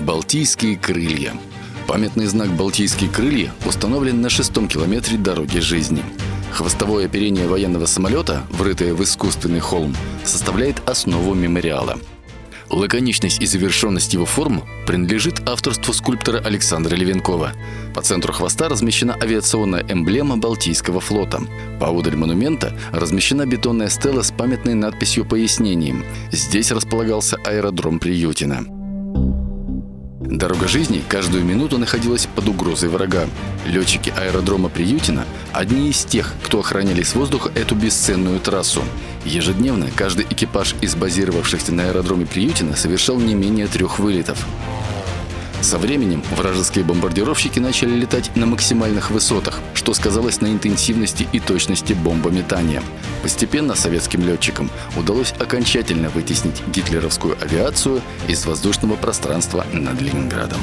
Балтийские крылья. Памятный знак «Балтийские крылья» установлен на шестом километре дороги жизни. Хвостовое оперение военного самолета, врытое в искусственный холм, составляет основу мемориала. Лаконичность и завершенность его форм принадлежит авторству скульптора Александра Левенкова. По центру хвоста размещена авиационная эмблема Балтийского флота. Поодаль монумента размещена бетонная стела с памятной надписью-пояснением. Здесь располагался аэродром Приютина. Дорога жизни каждую минуту находилась под угрозой врага. Летчики аэродрома Приютина – одни из тех, кто охраняли с воздуха эту бесценную трассу. Ежедневно каждый экипаж из базировавшихся на аэродроме Приютина совершал не менее трех вылетов. Со временем вражеские бомбардировщики начали летать на максимальных высотах, что сказалось на интенсивности и точности бомбометания. Постепенно советским летчикам удалось окончательно вытеснить гитлеровскую авиацию из воздушного пространства над Ленинградом.